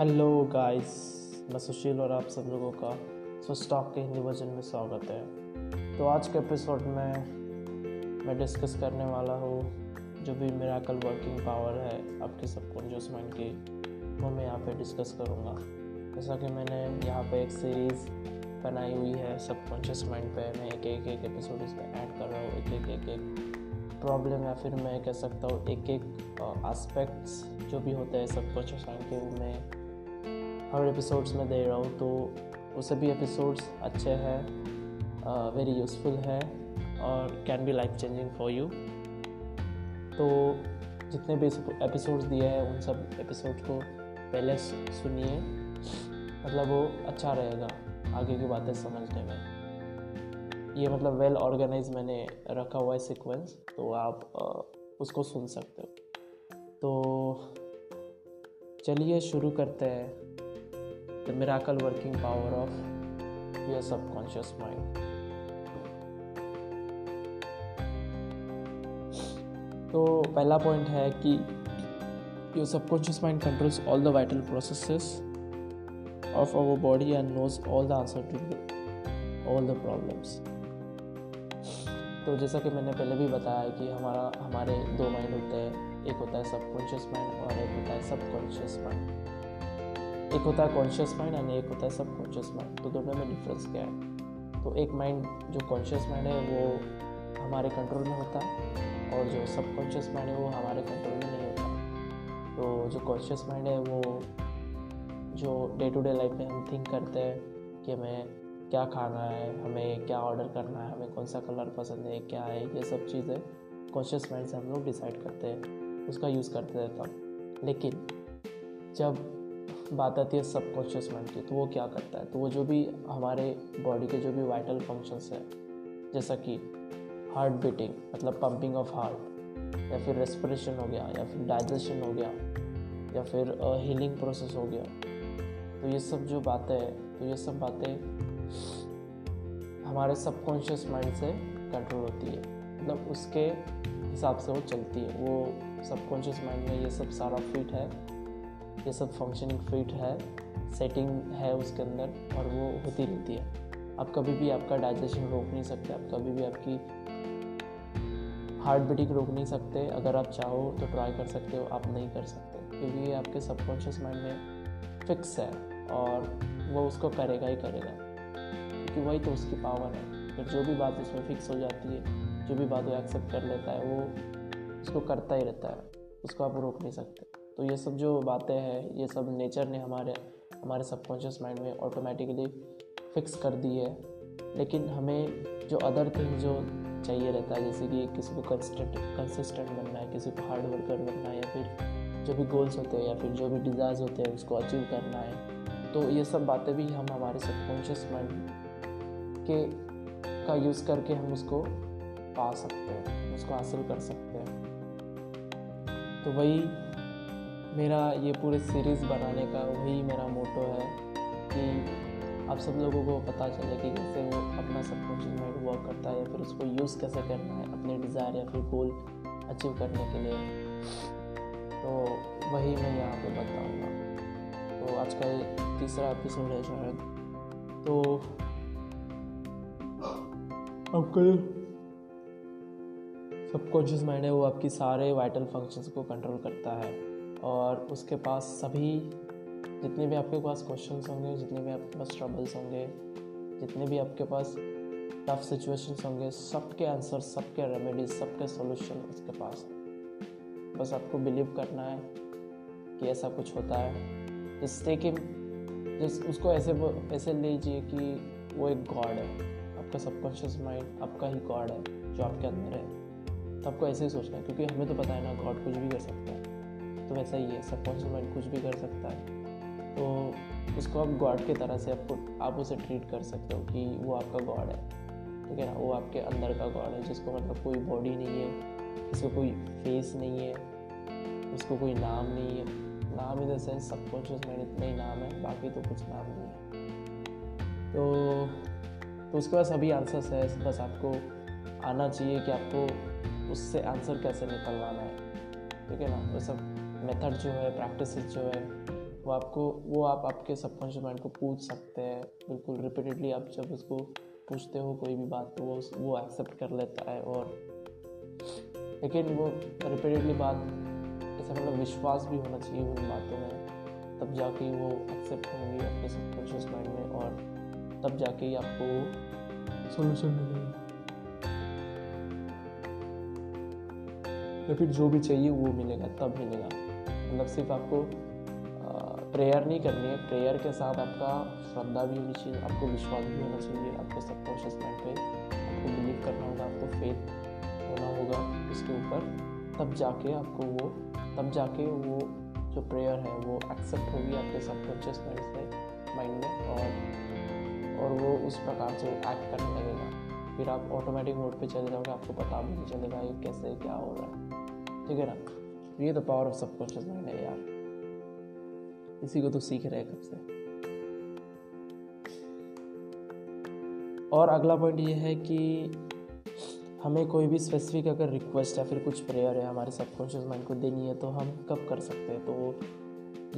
Hello guys मैं सुशील और आप सब लोगों का सो स्टॉक के हिंदी वर्जन में स्वागत है। तो आज के एपिसोड में मैं डिस्कस करने वाला हूँ, जो भी मेराकल वर्किंग पावर है आपके सबकॉन्शियस माइंड की वो मैं यहाँ पे डिस्कस करूँगा। जैसा कि मैंने यहाँ पे एक सीरीज़ बनाई हुई है सबकॉन्शियस माइंड पे, मैं एक एक एक एपिसोड इसमें ऐड कर रहा हूँ, एक एक एक एक प्रॉब्लम या फिर मैं कह सकता हूँ एक एक एस्पेक्ट्स जो भी होते हैं सब कुछ के वो मैं हर एपिसोड्स में दे रहा हूँ तो वो सभी एपिसोड्स अच्छे हैं वेरी यूज़फुल है और can be life changing for you तो जितने भी एपिसोड्स दिए हैं, उन सब एपिसोड को पहले सुनिए। मतलब वो अच्छा रहेगा आगे की बातें समझने में। ये मतलब वेल ऑर्गेनाइज मैंने रखा हुआ है सीक्वेंस तो आप उसको सुन सकते हो। तो चलिए शुरू करते हैं। The miracle working power of your subconscious mind तो पहला पॉइंट है कि your subconscious mind controls all the vital processes of our body and knows all the answer to all the problems तो जैसा कि मैंने पहले भी बताया कि हमारा, हमारे दो माइंड होते हैं। एक होता है सबकॉन्शियस माइंड और एक होता है सबकॉन्शियस माइंड एक होता है कॉन्शियस माइंड एंड एक होता है सब कॉन्शियस माइंड तो दोनों में डिफरेंस क्या है? तो एक माइंड जो कॉन्शियस माइंड है, वो हमारे कंट्रोल में होता है और जो सबकॉन्शियस माइंड है, वो हमारे कंट्रोल में नहीं होता। तो जो कॉन्शियस माइंड है, वो जो डे टू डे लाइफ में हम थिंक करते हैं कि हमें क्या खाना है, हमें क्या ऑर्डर करना है, हमें कौन सा कलर पसंद है, क्या है, ये सब चीज़ें कॉन्शियस माइंड से हम लोग डिसाइड करते हैं, उसका यूज़ करते रहता हूँ। लेकिन जब बात आती है सब कॉन्शियस माइंड की तो वो क्या करता है? तो वो जो भी हमारे बॉडी के जो भी वाइटल फ़ंक्शंस है, जैसा कि हार्ट बीटिंग मतलब पंपिंग ऑफ़ हार्ट या फिर रेस्पिरेशन हो गया, या फिर डाइजेशन हो गया, या फिर हीलिंग प्रोसेस हो गया तो ये सब जो बातें हैं तो ये सब बातें हमारे सबकॉन्शियस माइंड से कंट्रोल होती है। मतलब उसके हिसाब से वो चलती है। वो सबकॉन्शियस माइंड में ये सब सारा फिट है। ये सब फंक्शनिंग फिट है सेटिंग है उसके अंदर और वो होती रहती है। आप कभी भी आपका डाइजेशन रोक नहीं सकते, आप कभी भी आपकी हार्ट बीटिंग रोक नहीं सकते। अगर आप चाहो तो ट्राई कर सकते हो, आप नहीं कर सकते। क्योंकि ये आपके सबकॉन्शियस माइंड में फिक्स है और वो उसको करेगा ही करेगा। क्योंकि वही तो उसकी पावर है। फिर जो भी बात उसमें फिक्स हो जाती है, जो भी बात वो एक्सेप्ट कर लेता है, वो उसको करता ही रहता है। उसको आप रोक नहीं सकते। तो ये सब जो बातें हैं, ये सब नेचर ने हमारे हमारे सबकॉन्शियस माइंड में ऑटोमेटिकली फिक्स कर दी है। लेकिन हमें जो अदर थिंग जो चाहिए रहता है, जैसे कि किसी को कंसिस्टेंट कंसिस्टेंट बनना है, किसी को हार्ड वर्कर बनना है, या फिर जो भी गोल्स होते हैं, या फिर जो भी डिज़ायर्स होते हैं, उसको अचीव करना है तो ये सब बातें भी हम हमारे सबकॉन्शियस माइंड के, का यूज़ करके हम उसको पा सकते हैं, उसको हासिल कर सकते हैं। तो वही मेरा ये पूरे सीरीज़ बनाने का वही मेरा मोटो है कि आप सब लोगों को पता चले कि कैसे वो अपना सब कुछ माइंड वर्क करता है या फिर उसको यूज़ कैसे करना है अपने डिज़ायर या फिर गोल अचीव करने के लिए। तो वही मैं यहाँ पे बताऊँगा। तो आज का तीसरा एपिसोड है शायद। तो आपका सबकॉन्शियस माइंड है, वो आपकी सारे वाइटल फ़ंक्शंस को कंट्रोल करता है। और उसके पास सभी, जितने भी आपके पास क्वेश्चंस होंगे, जितने भी आपके पास ट्रबल्स होंगे, जितने भी आपके पास टफ सिचुएशंस होंगे, सबके आंसर सबके रेमेडीज सबके सॉल्यूशन उसके पास है। बस आपको बिलीव करना है कि ऐसा कुछ होता है। जिससे कि जिस उसको ऐसे ऐसे लीजिए कि वो एक गॉड है। आपका सबकॉन्शियस माइंड आपका ही गॉड है, जो आपके अंदर है। तो आपको ऐसे ही सोचना है, क्योंकि हमें तो पता है ना गॉड कुछ भी कर सकता है। तो वैसा ही है सबकॉन्शियस माइंड कुछ भी कर सकता है। तो उसको आप गॉड की तरह से आपको, आप उसे ट्रीट कर सकते हो कि वो आपका गॉड है। ठीक है ना? वो आपके अंदर का गॉड है, जिसको मतलब कोई बॉडी नहीं है, जिसको कोई फेस नहीं है, उसको कोई नाम नहीं है। नाम in the sense subconscious mind इतना ही नाम है, बाकी तो कुछ नाम नहीं है। तो तो उसके पास अभी आंसर्स है, बस आपको आना चाहिए कि आपको उससे आंसर कैसे निकलवाना है। ठीक है ना? वो सब मेथड जो है प्रैक्टिस जो है, वो आपको, वो आप आपके सबकॉन्शियस माइंड को पूछ सकते हैं। बिल्कुल रिपीटेडली आप जब उसको पूछते हो कोई भी बात तो वो वो एक्सेप्ट कर लेता है और लेकिन वो रिपीटेडली बात, ऐसा मतलब विश्वास भी होना चाहिए उन बातों में। तब जाके वो एक्सेप्ट होंगी अपने सबकॉन्शियस माइंड में और तब जाके ही आपको सोल्यूशन मिलेगा। या फिर जो भी चाहिए वो मिलेगा, तब मिलेगा। मतलब सिर्फ़ आपको प्रेयर नहीं करनी है। प्रेयर के साथ आपका श्रद्धा भी होनी चाहिए, आपको विश्वास भी होना चाहिए, आपके सबकॉन्शियस माइंड पे आपको बिलीव करना होगा, आपको फेथ होना होगा उसके ऊपर। तब जाके आपको वो, तब जाके वो जो प्रेयर है, वो एक्सेप्ट होगी आपके सबकॉन्शियस माइंड से माइंड में और और वो उस प्रकार से एक्ट करने लगेगा। फिर आप ऑटोमेटिक मोड पे चले जाओगे, आपको पता भी नहीं चलेगा ये कैसे, क्या हो रहा है। ठीक है ना? ये तो पावर ऑफ़ सबकॉन्शियस माइंड है यार। इसी को तो सीख रहे कब से। और अगला पॉइंट ये है कि हमें कोई भी स्पेसिफिक अगर रिक्वेस्ट या फिर कुछ प्रेयर है हमारे सबकॉन्शियस माइंड को देनी है तो हम कब कर सकते हैं? तो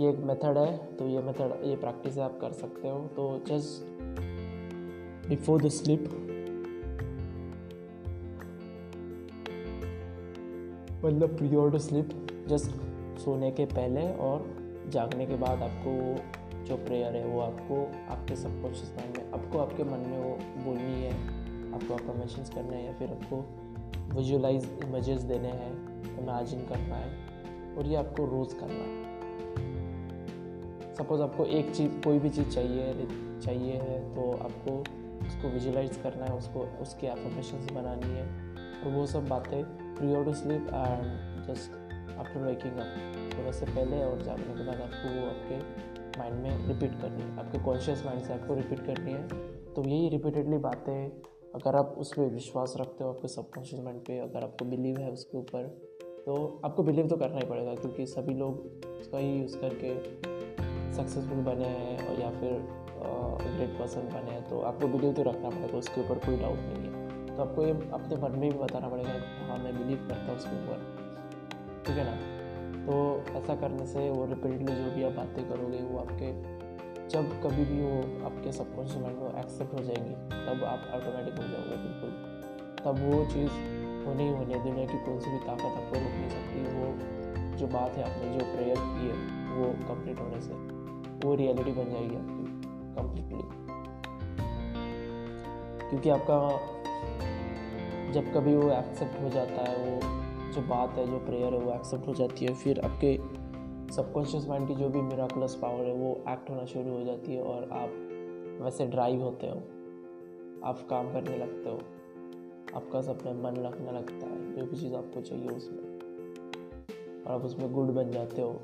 ये एक मेथड है तो ये मेथड ये प्रैक्टिस है आप कर सकते हो। तो जस्ट बिफोर द स्लिप मतलब प्रियोर टू स्लिप जस्ट सोने के पहले और जागने के बाद आपको जो प्रेयर है, वो आपको, आपके सबकॉन्शियस माइंड में, आपको आपके मन में वो बोलनी है, आपको अफर्मेशंस करना है या फिर आपको विजुलाइज इमेजेस देने हैं इमेजिन करना है और ये आपको रोज़ करना है। सपोज़ आपको एक चीज़, कोई भी चीज़ चाहिए चाहिए है तो आपको उसको विजुलाइज करना है, उसको, उसकी एफर्मेशंस बनानी है और वो सब बातें prior to sleep and just after waking up थोड़ा से पहले और जागने के बाद आपको वो आपके माइंड में रिपीट करनी है। आपके कॉन्शियस माइंड से आपको रिपीट करनी है। तो यही रिपीटेडली बातें अगर आप उस पर विश्वास रखते हो आपके सबकॉन्शियस माइंड पे, अगर आपको बिलीव है उसके ऊपर तो आपको बिलीव तो करना ही पड़ेगा, क्योंकि सभी लोग उसका ही यूज़ करके सक्सेसफुल बने हैं और या फिर ग्रेट पर्सन बने हैं। तो आपको बिलीव तो रखना पड़ेगा, उसके ऊपर कोई डाउट नहीं है। तो आपको ये अपने मन में भी बताना पड़ेगा हाँ मैं बिलीव करता हूँ उसके ऊपर। ठीक है ना? तो ऐसा करने से वो रिपीटली जो भी आप बातें करोगे, वो आपके, जब कभी भी वो आपके सबकॉन्शियस माइंड में एक्सेप्ट हो जाएँगी, तब आप ऑटोमेटिक हो जाओगे बिल्कुल। तब वो चीज़ होनी ही होनी दुनिया की कौन सी भी ताकत आपको रोक नहीं सकती, वो जो बात है आपने, जो प्रेयर की है, वो कंप्लीट होने से वो रियलिटी बन जाएगी आपकी कंप्लीटली क्योंकि आपका, जब कभी वो एक्सेप्ट हो जाता है, वो जो बात है, जो प्रेयर है, वो एक्सेप्ट हो जाती है। फिर आपके सबकॉन्शियस माइंड की जो भी मेराकुलस पावर है, वो एक्ट होना शुरू हो जाती है और आप वैसे ड्राइव होते हो। आप काम करने लगते हो। आपका सपना मन लगने लगता है। जो भी चीज़ आपको चाहिए उसमें। और आप उसमें गुड बन जाते हो।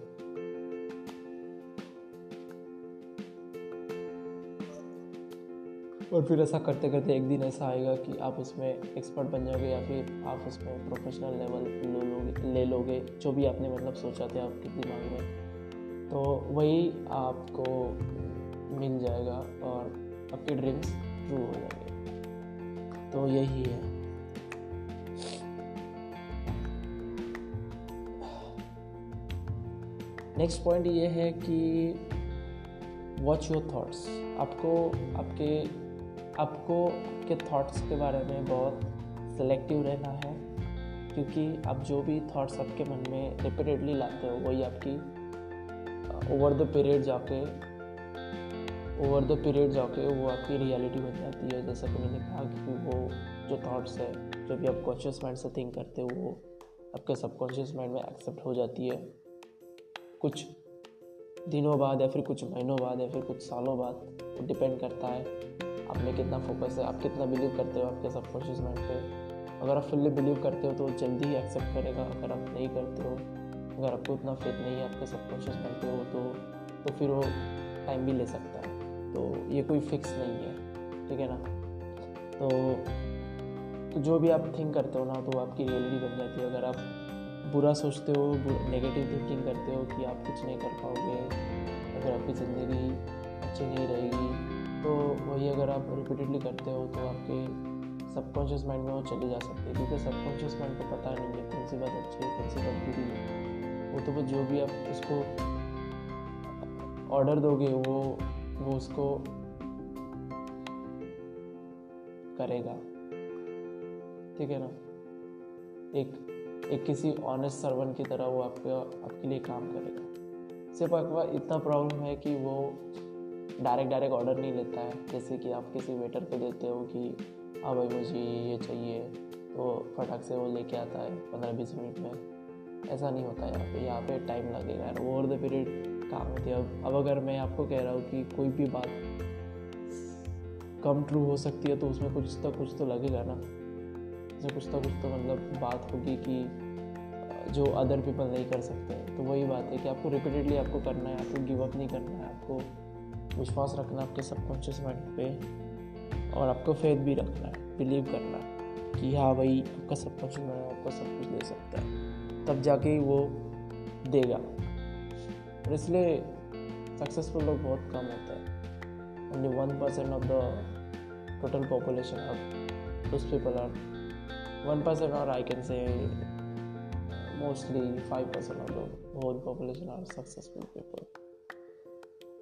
और फिर ऐसा करते करते एक दिन ऐसा आएगा कि आप उसमें एक्सपर्ट बन जाओगे या फिर आप उसमें प्रोफेशनल लेवल ले लोगे ले लोगे, जो भी आपने मतलब सोचा था आपके दिमाग में। तो वही आपको मिल जाएगा और आपके ड्रीम्स ट्रू हो जाएँगे। तो यही है। नेक्स्ट पॉइंट ये है कि वॉच योर थॉट्स आपको आपके आपको आपके थॉट्स के बारे में बहुत सेलेक्टिव रहना है, क्योंकि आप जो भी थॉट्स आपके मन में रिपीटेडली लाते हो, वही आपकी ओवर द पीरियड जाके ओवर द पीरियड जाके वो आपकी रियलिटी बन जाती है। जैसा कि मैंने कहा कि वो जो थॉट्स है, जो भी आप कॉन्शियस माइंड से थिंक करते हो, वो आपके सबकॉन्शियस माइंड में एक्सेप्ट हो जाती है। कुछ दिनों बाद या फिर कुछ महीनों बाद या फिर कुछ सालों बाद डिपेंड करता है। आप में कितना फोकस है, आप कितना बिलीव करते हो आपके सबकॉन्शियस माइंड पे? अगर आप फुल्ली बिलीव करते हो तो जल्दी ही एक्सेप्ट करेगा, अगर आप नहीं करते हो, अगर आपको इतना फेथ नहीं है आपके सबकॉन्शियस माइंड पे हो तो तो फिर वो टाइम भी ले सकता है। तो ये कोई फिक्स नहीं है, ठीक है ना? तो तो जो भी आप थिंक करते हो ना तो आपकी रियलिटी बन जाती है। अगर आप बुरा सोचते हो नेगेटिव थिंकिंग करते हो कि आप कुछ नहीं कर पाओगे, अगर आपकी ज़िंदगी अच्छी नहीं रहेगी अगर आप रिपीटेडली करते हो तो आपके सबकॉन्शियस माइंड में वो चली जा सकती है, क्योंकि सबकॉन्शियस माइंड को पता नहीं है कौन सी बात अच्छी है, कौन सी बात बुरी है। वो तो वो जो भी आप उसको ऑर्डर दोगे, वो वो उसको करेगा। ठीक है ना? एक एक किसी ऑनेस्ट सर्वन की तरह वो आपके आपके लिए काम करेगा। सिर्फ़ आपका इतना प्रॉब्लम है कि वो डायरेक्ट डायरेक्ट ऑर्डर नहीं लेता है। जैसे कि आप किसी वेटर को देते हो कि हाँ भाई, मुझे ये चाहिए। तो फटाक से वो लेके आता है पंद्रह बीस मिनट में। ऐसा नहीं होता यहाँ पे। यहाँ पे टाइम लगेगा। यार ओवर द पीरियड काम होती है। अब अब अगर मैं आपको कह रहा हूँ कि कोई भी बात कम ट्रू हो सकती है तो उसमें कुछ तो कुछ तो लगेगा ना। जैसे कुछ तो कुछ तो मतलब बात होगी कि, जो अदर पीपल नहीं कर सकते। तो वही बात है कि आपको रिपीटेडली आपको करना है, आपको गिव अप नहीं करना है, आपको विश्वास रखना आपके सबकॉन्शियस माइंड पे और आपको फेथ भी रखना है बिलीव करना है कि हाँ भाई, आपका सबकॉन्शियस माइंड आपको सब कुछ दे सकता है। तब जाके वो देगा। और इसलिए सक्सेसफुल लोग बहुत कम होता है। Only 1% of the total population of those people are 1% or I can say mostly 5% of the whole population are successful people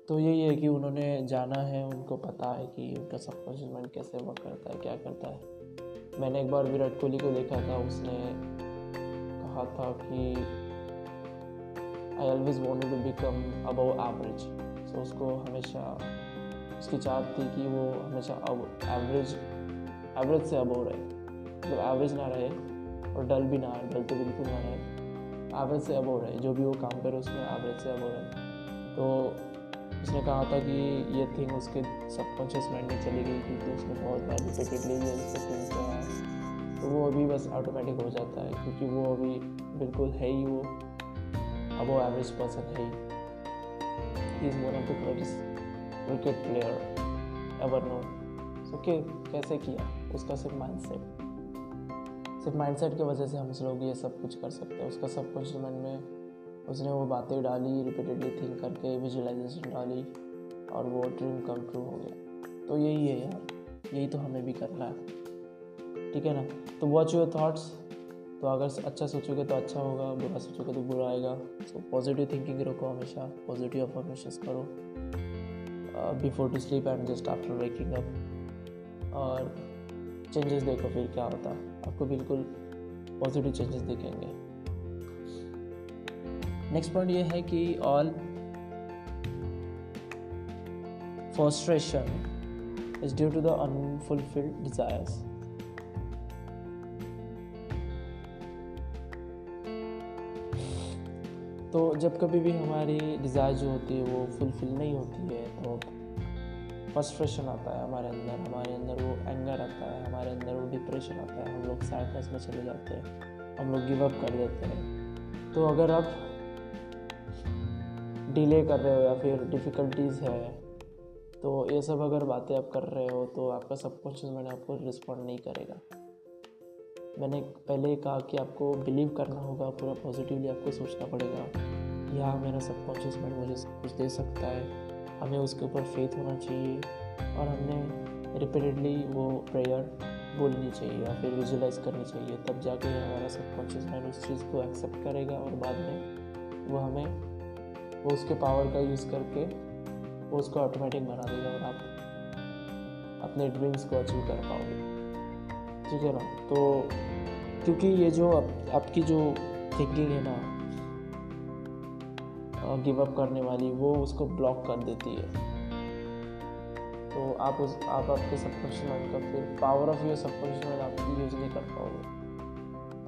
तो यही है कि उन्होंने जाना है, उनको पता है कि उनका सबकॉन्शियस माइंड कैसे वर्क करता है, क्या करता है। मैंने एक बार विराट कोहली को देखा था, उसने कहा था कि I always wanted to become above average so उसको हमेशा, उसकी चाहत थी कि वो हमेशा अब एवरेज एवरेज से अबव रहे। मतलब एवरेज ना रहे और डल भी ना डल तो बिल्कुल ना रहे। एवरेज से अबव रहे, जो भी वो काम करे उसमें एवरेज से अबव रहे। तो उसने कहा था कि ये थिंग उसके सबकॉन्शियस माइंड में चली गई क्योंकि उसने बहुत बार रिपीटेडली ये थिंग किया है तो वो अभी बस ऑटोमेटिक हो जाता है, क्योंकि वो अभी बिल्कुल है ही वो। अब वो एवरेज पर्सन है ही। Is one of the greatest cricket player ever no so के कैसे किया? उसका सिर्फ़ माइंड सेट सिर्फ़ माइंड सेट की वजह से हम लोग ये सब कुछ कर सकते हैं। उसका सब कुछ मन में उसने वो बातें डाली रिपीटेडली थिंक करके विजुअलाइजेशन डाली और वो ड्रीम कम ट्रू हो गया। तो यही है यार, यही तो हमें भी करना है। ठीक है ना? तो वॉच योर थाट्स तो अगर अच्छा सोचोगे तो अच्छा होगा, बुरा सोचोगे तो बुरा आएगा। सो पॉजिटिव थिंकिंग रखो हमेशा पॉजिटिव अफॉर्मेशन करो। Before to sleep and just after waking up और चेंजेस देखो फिर क्या होता है। आपको बिल्कुल पॉजिटिव चेंजेस दिखेंगे। नेक्स्ट पॉइंट ये है कि all frustration is due to the unfulfilled desires. तो जब कभी भी हमारी डिज़ायर जो होती है वो फुलफिल नहीं होती है तो फर्स्ट्रेशन आता है हमारे अंदर हमारे अंदर वो एंगर आता है, हमारे अंदर वो डिप्रेशन आता है, हम लोग सैडनेस में चले जाते हैं, हम लोग गिव अप कर देते हैं तो अगर आप डिले कर रहे हो या फिर डिफ़िकल्टीज़ है तो ये सब अगर बातें आप कर रहे हो तो आपका सबकॉन्शियस माइंड आपको रिस्पॉन्ड नहीं करेगा। मैंने पहले कहा कि आपको बिलीव करना होगा, पूरा पॉजिटिवली आपको सोचना पड़ेगा कि हाँ मेरा सबकॉन्शियस माइंड मुझे सब कुछ दे सकता है, हमें उसके ऊपर फेथ होना चाहिए और हमने रिपीटेडली वो प्रेयर बोलनी चाहिए या फिर विजुलाइज करनी चाहिए, तब जाके हमारा सबकॉन्शियस माइंड उस चीज़ को एक्सेप्ट करेगा और बाद में वो हमें वो उसके पावर का यूज़ करके वो उसको ऑटोमेटिक बना देगा और आप अपने ड्रीम्स को अचीव कर पाओगे। ठीक है ना? तो क्योंकि ये जो आप, आपकी जो थिंकिंग है ना गिव अप करने वाली वो उसको ब्लॉक कर देती है। तो आप उस आप आपके सबकॉन्शियस माइंड का फिर power of your subconscious mind आप यूज़ नहीं कर पाओगे।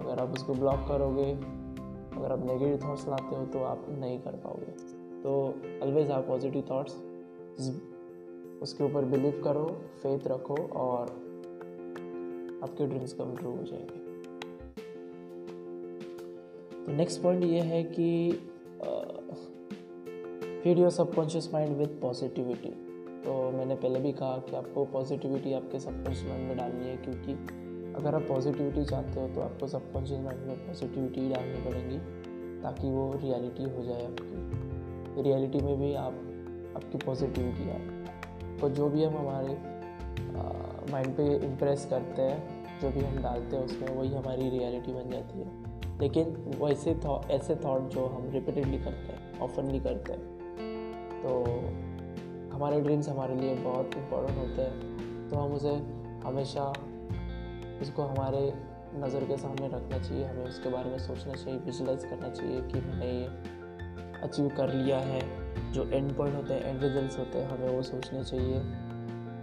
अगर आप उसको ब्लॉक करोगे अगर आप नेगेटिव थॉट्स लाते हो तो आप नहीं कर पाओगे। तो ऑलवेज आप पॉजिटिव थॉट्स उसके ऊपर बिलीव करो फेथ रखो और आपके ड्रीम्स कम ट्रू हो जाएँगे। तो नेक्स्ट पॉइंट ये है कि feed your subconscious mind with positivity तो मैंने पहले भी कहा कि आपको पॉजिटिविटी आपके सबकॉन्शियस माइंड में डालनी है क्योंकि अगर आप पॉजिटिविटी चाहते हो तो आपको सबकॉन्शियस माइंड में पॉजिटिविटी डालनी पड़ेगी, ताकि वो रियलिटी हो जाए आपकी। रियलिटी में भी आप, आपकी पॉजिटिविटी आए। तो जो भी हम हमारे माइंड पे इम्प्रेस करते हैं, जो भी हम डालते हैं उसमें, वही हमारी रियलिटी बन जाती है। लेकिन वैसे ऐसे थॉट जो हम रिपीटेडली करते हैं ऑफनली करते हैं तो हमारे ड्रीम्स हमारे लिए बहुत इम्पोर्टेंट होते हैं। तो हम उसे हमेशा उसको हमारे नज़र के सामने रखना चाहिए, हमें उसके बारे में सोचना चाहिए विजुलाइज करना चाहिए कि मैंने ये अचीव कर लिया है। जो एंड पॉइंट होते हैं एंड रिज़ल्ट होते हैं, हमें वो सोचने चाहिए।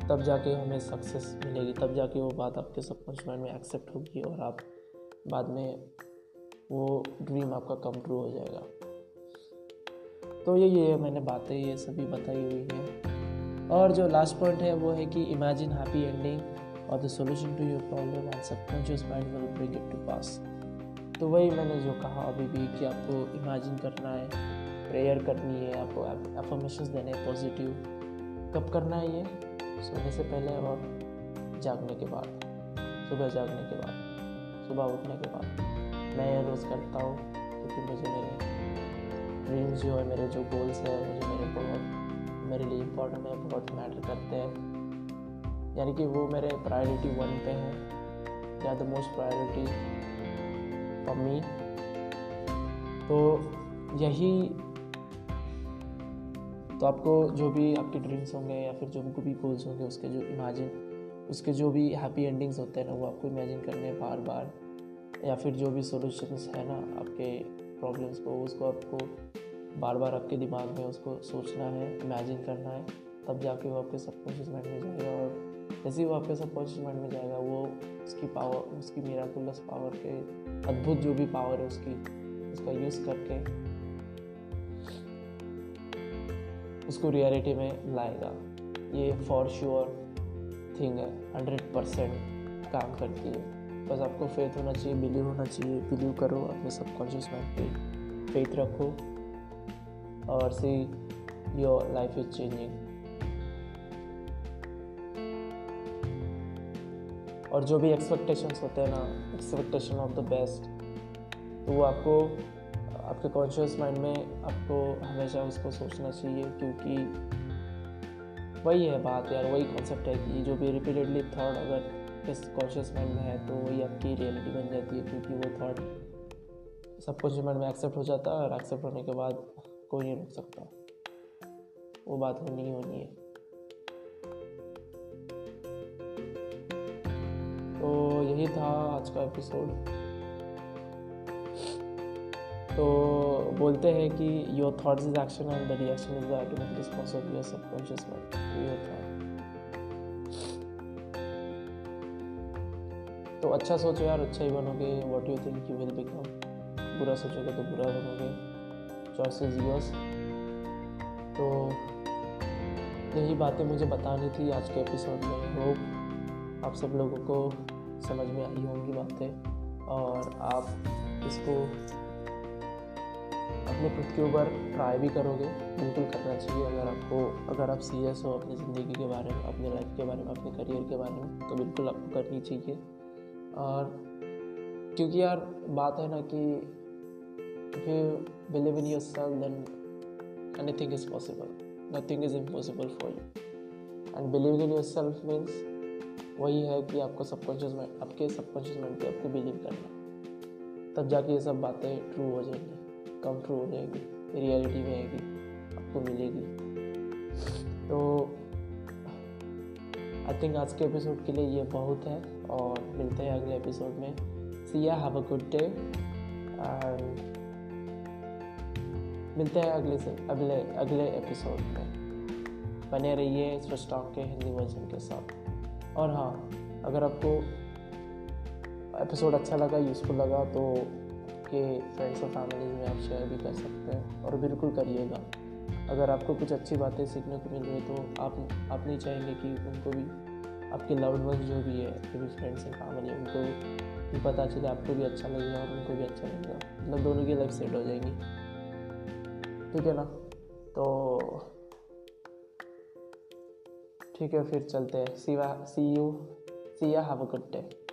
तब जाके हमें सक्सेस मिलेगी, तब जाके वो बात आपके सबकॉन्शियस माइंड में एक्सेप्ट होगी और आप बाद में वो ड्रीम आपका कम ट्रू हो जाएगा। तो ये ये मैंने बातें, ये सभी बताई हुई हैं। और जो लास्ट पॉइंट है, वो है कि इमेजिन हैप्पी एंडिंग और the solution to your problem and subconscious mind will bring it to pass तो वही मैंने जो कहा अभी भी कि आपको इमेजिन करना है प्रेयर करनी है, आपको एफर्मेशन देने हैं पॉजिटिव कब करना है ये? सोने से पहले और जागने के बाद। सुबह जागने के बाद। सुबह उठने के बाद। मैं ये रोज़ करता हूँ क्योंकि मुझे मेरे ड्रीम्स जो है, मेरे जो गोल्स है, मुझे मेरे बहुत, मेरे लिए इम्पोर्टेंट है, बहुत मैटर करते हैं। यानी कि वो मेरे प्रायोरिटी वन पे हैं। या the most priority for me तो यही तो आपको जो भी आपके ड्रीम्स होंगे या फिर जो भी गोल्स होंगे, उसके जो इमेजिन उसके जो भी हैप्पी एंडिंग्स होते हैं ना, वो आपको इमेजिन करने हैं बार बार या फिर जो भी सोल्यूशंस है ना, आपके प्रॉब्लम्स को, उसको आपको बार बार आपके दिमाग में उसको सोचना है इमेजिन करना है, तब जाके वो आपके सबकॉन्शियस माइंड में जाएगा और जैसे ही वो आपके सबकॉन्शियस माइंड में जाएगा, वो उसकी पावर उसकी मेराकुलस पावर के अद्भुत जो भी पावर है उसकी, उसका यूज़ करके उसको रियलिटी में लाएगा। ये फॉर श्योर थिंग है हंड्रेड परसेंट काम करती है। बस आपको फेथ होना चाहिए बिलीव होना चाहिए बिलीव करो अपने सबकॉन्शियस माइंड पे। फेथ रखो और see your life is changing और जो भी एक्सपेक्टेशंस होते हैं ना एक्सपेक्टेशन ऑफ़ द बेस्ट तो वो आपको, आपके कॉन्शियस माइंड में आपको हमेशा उसको सोचना चाहिए, क्योंकि वही है बात यार, वही कॉन्सेप्ट है कि जो भी रिपीटेडली थॉट अगर इस कॉन्शियस माइंड में है तो वही आपकी रियलिटी बन जाती है, क्योंकि वो थॉट सब कुछ माइंड में एक्सेप्ट हो जाता है और एक्सेप्ट होने के बाद कोई नहीं रोक सकता। वो बात होनी ही होनी है। तो यही था आज का एपिसोड तो बोलते हैं कि your thoughts is action and the reaction is the automatic response your subconscious mind ये होता तो अच्छा सोचो यार अच्छा ही बनोगे। What you think you will become बुरा सोचोगे तो बुरा बनोगे। चॉइस इज़ योर्स तो यही बातें मुझे बतानी थी आज के एपिसोड में। होप आप सब लोगों को समझ में आई होंगी बातें और आप इसको अपने खुद के ऊपर ट्राई भी करोगे, बिल्कुल करना चाहिए। अगर आपको, अगर आप सीरियस हो अपनी ज़िंदगी के बारे में, अपने लाइफ के बारे में, अपने करियर के बारे में तो बिल्कुल आपको करनी चाहिए। और क्योंकि यार, बात है ना कि if you believe in yourself then anything is possible nothing is impossible for you and believe in yourself means वही है कि आपको सबकॉन्शियस माइंड आपके सबकॉन्शियस माइंड पे आपको बिलीव करना तब जाके ये सब बातें ट्रू हो जाएँगी कम ट्रू हो जाएगी रियलिटी में आएगी आपको मिलेगी। तो आई थिंक आज के एपिसोड के लिए ये बहुत है और मिलते हैं अगले एपिसोड में। See ya have a good day and मिलते हैं अगले से, अगले अगले एपिसोड में। बने रहिए स्टॉक के हिंदी वर्जन के साथ। और हाँ अगर आपको एपिसोड अच्छा लगा यूज़फुल लगा तो आपके फ्रेंड्स और फैमिलीज़ में आप शेयर भी कर सकते हैं और बिल्कुल करिएगा। अगर आपको कुछ अच्छी बातें सीखने को मिल रही तो आप आप नहीं चाहेंगे कि उनको भी, आपके लव्ड वंस जो भी है जो भी फ्रेंड्स एंड फैमिली उनको भी पता चले, आपको भी अच्छा लगेगा और उनको भी अच्छा लगेगा। मतलब दोनों की लाइफ सेट हो जाएगी। ठीक है ना? तो ठीक है फिर चलते हैं। सी you see ya have a good day